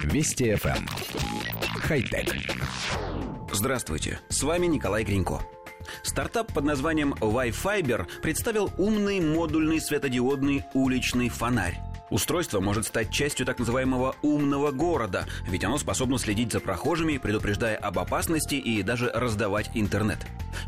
Вести FM. Эм. Хай-тек. Здравствуйте, с вами Николай Гринько. Стартап под названием Wi-Fiber представил умный модульный светодиодный уличный фонарь. Устройство может стать частью так называемого умного города, ведь оно способно следить за прохожими, предупреждая об опасности и даже раздавать интернет.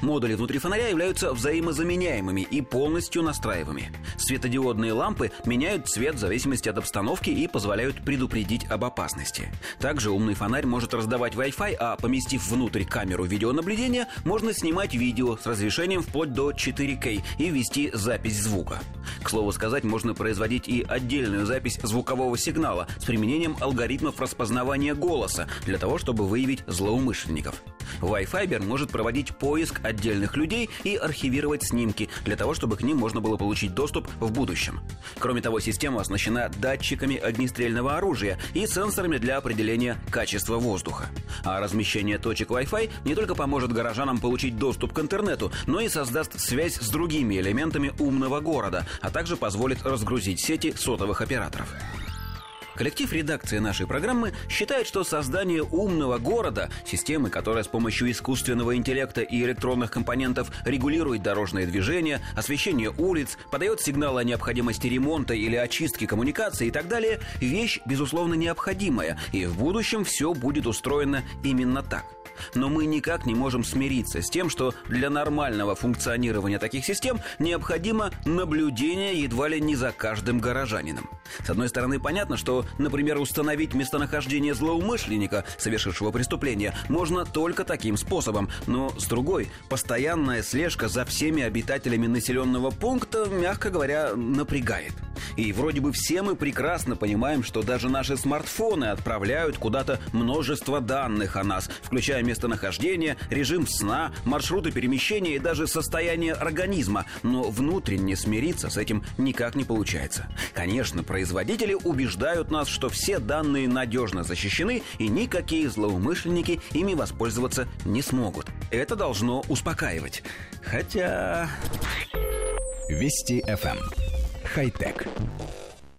Модули внутри фонаря являются взаимозаменяемыми и полностью настраиваемыми. Светодиодные лампы меняют цвет в зависимости от обстановки и позволяют предупредить об опасности. Также умный фонарь может раздавать Wi-Fi, а поместив внутрь камеру видеонаблюдения, можно снимать видео с разрешением вплоть до 4К и вести запись звука. К слову сказать, можно производить и отдельную запись звукового сигнала с применением алгоритмов распознавания голоса для того, чтобы выявить злоумышленников. Wi-Fi может проводить поиск отдельных людей и архивировать снимки для того, чтобы к ним можно было получить доступ в будущем. Кроме того, система оснащена датчиками огнестрельного оружия и сенсорами для определения качества воздуха. А размещение точек Wi-Fi не только поможет горожанам получить доступ к интернету, но и создаст связь с другими элементами умного города, а также позволит разгрузить сети сотовых операторов. Коллектив редакции нашей программы считает, что создание умного города, системы, которая с помощью искусственного интеллекта и электронных компонентов регулирует дорожное движение, освещение улиц, подает сигнал о необходимости ремонта или очистки коммуникаций и так далее, вещь, безусловно, необходимая, и в будущем все будет устроено именно так – но мы никак не можем смириться с тем, что для нормального функционирования таких систем необходимо наблюдение едва ли не за каждым горожанином. С одной стороны, понятно, например, установить местонахождение злоумышленника, совершившего преступление, можно только таким способом, но с другой, постоянная слежка за всеми обитателями населенного пункта, мягко говоря, напрягает. И вроде бы все мы прекрасно понимаем, что даже наши смартфоны отправляют куда-то множество данных о нас, включая местонахождение, режим сна, маршруты перемещения и даже состояние организма. Но внутренне смириться с этим никак не получается. Конечно, производители убеждают нас, что все данные надежно защищены и никакие злоумышленники ими воспользоваться не смогут. Это должно успокаивать. Хотя... Вести FM. Хай-тек.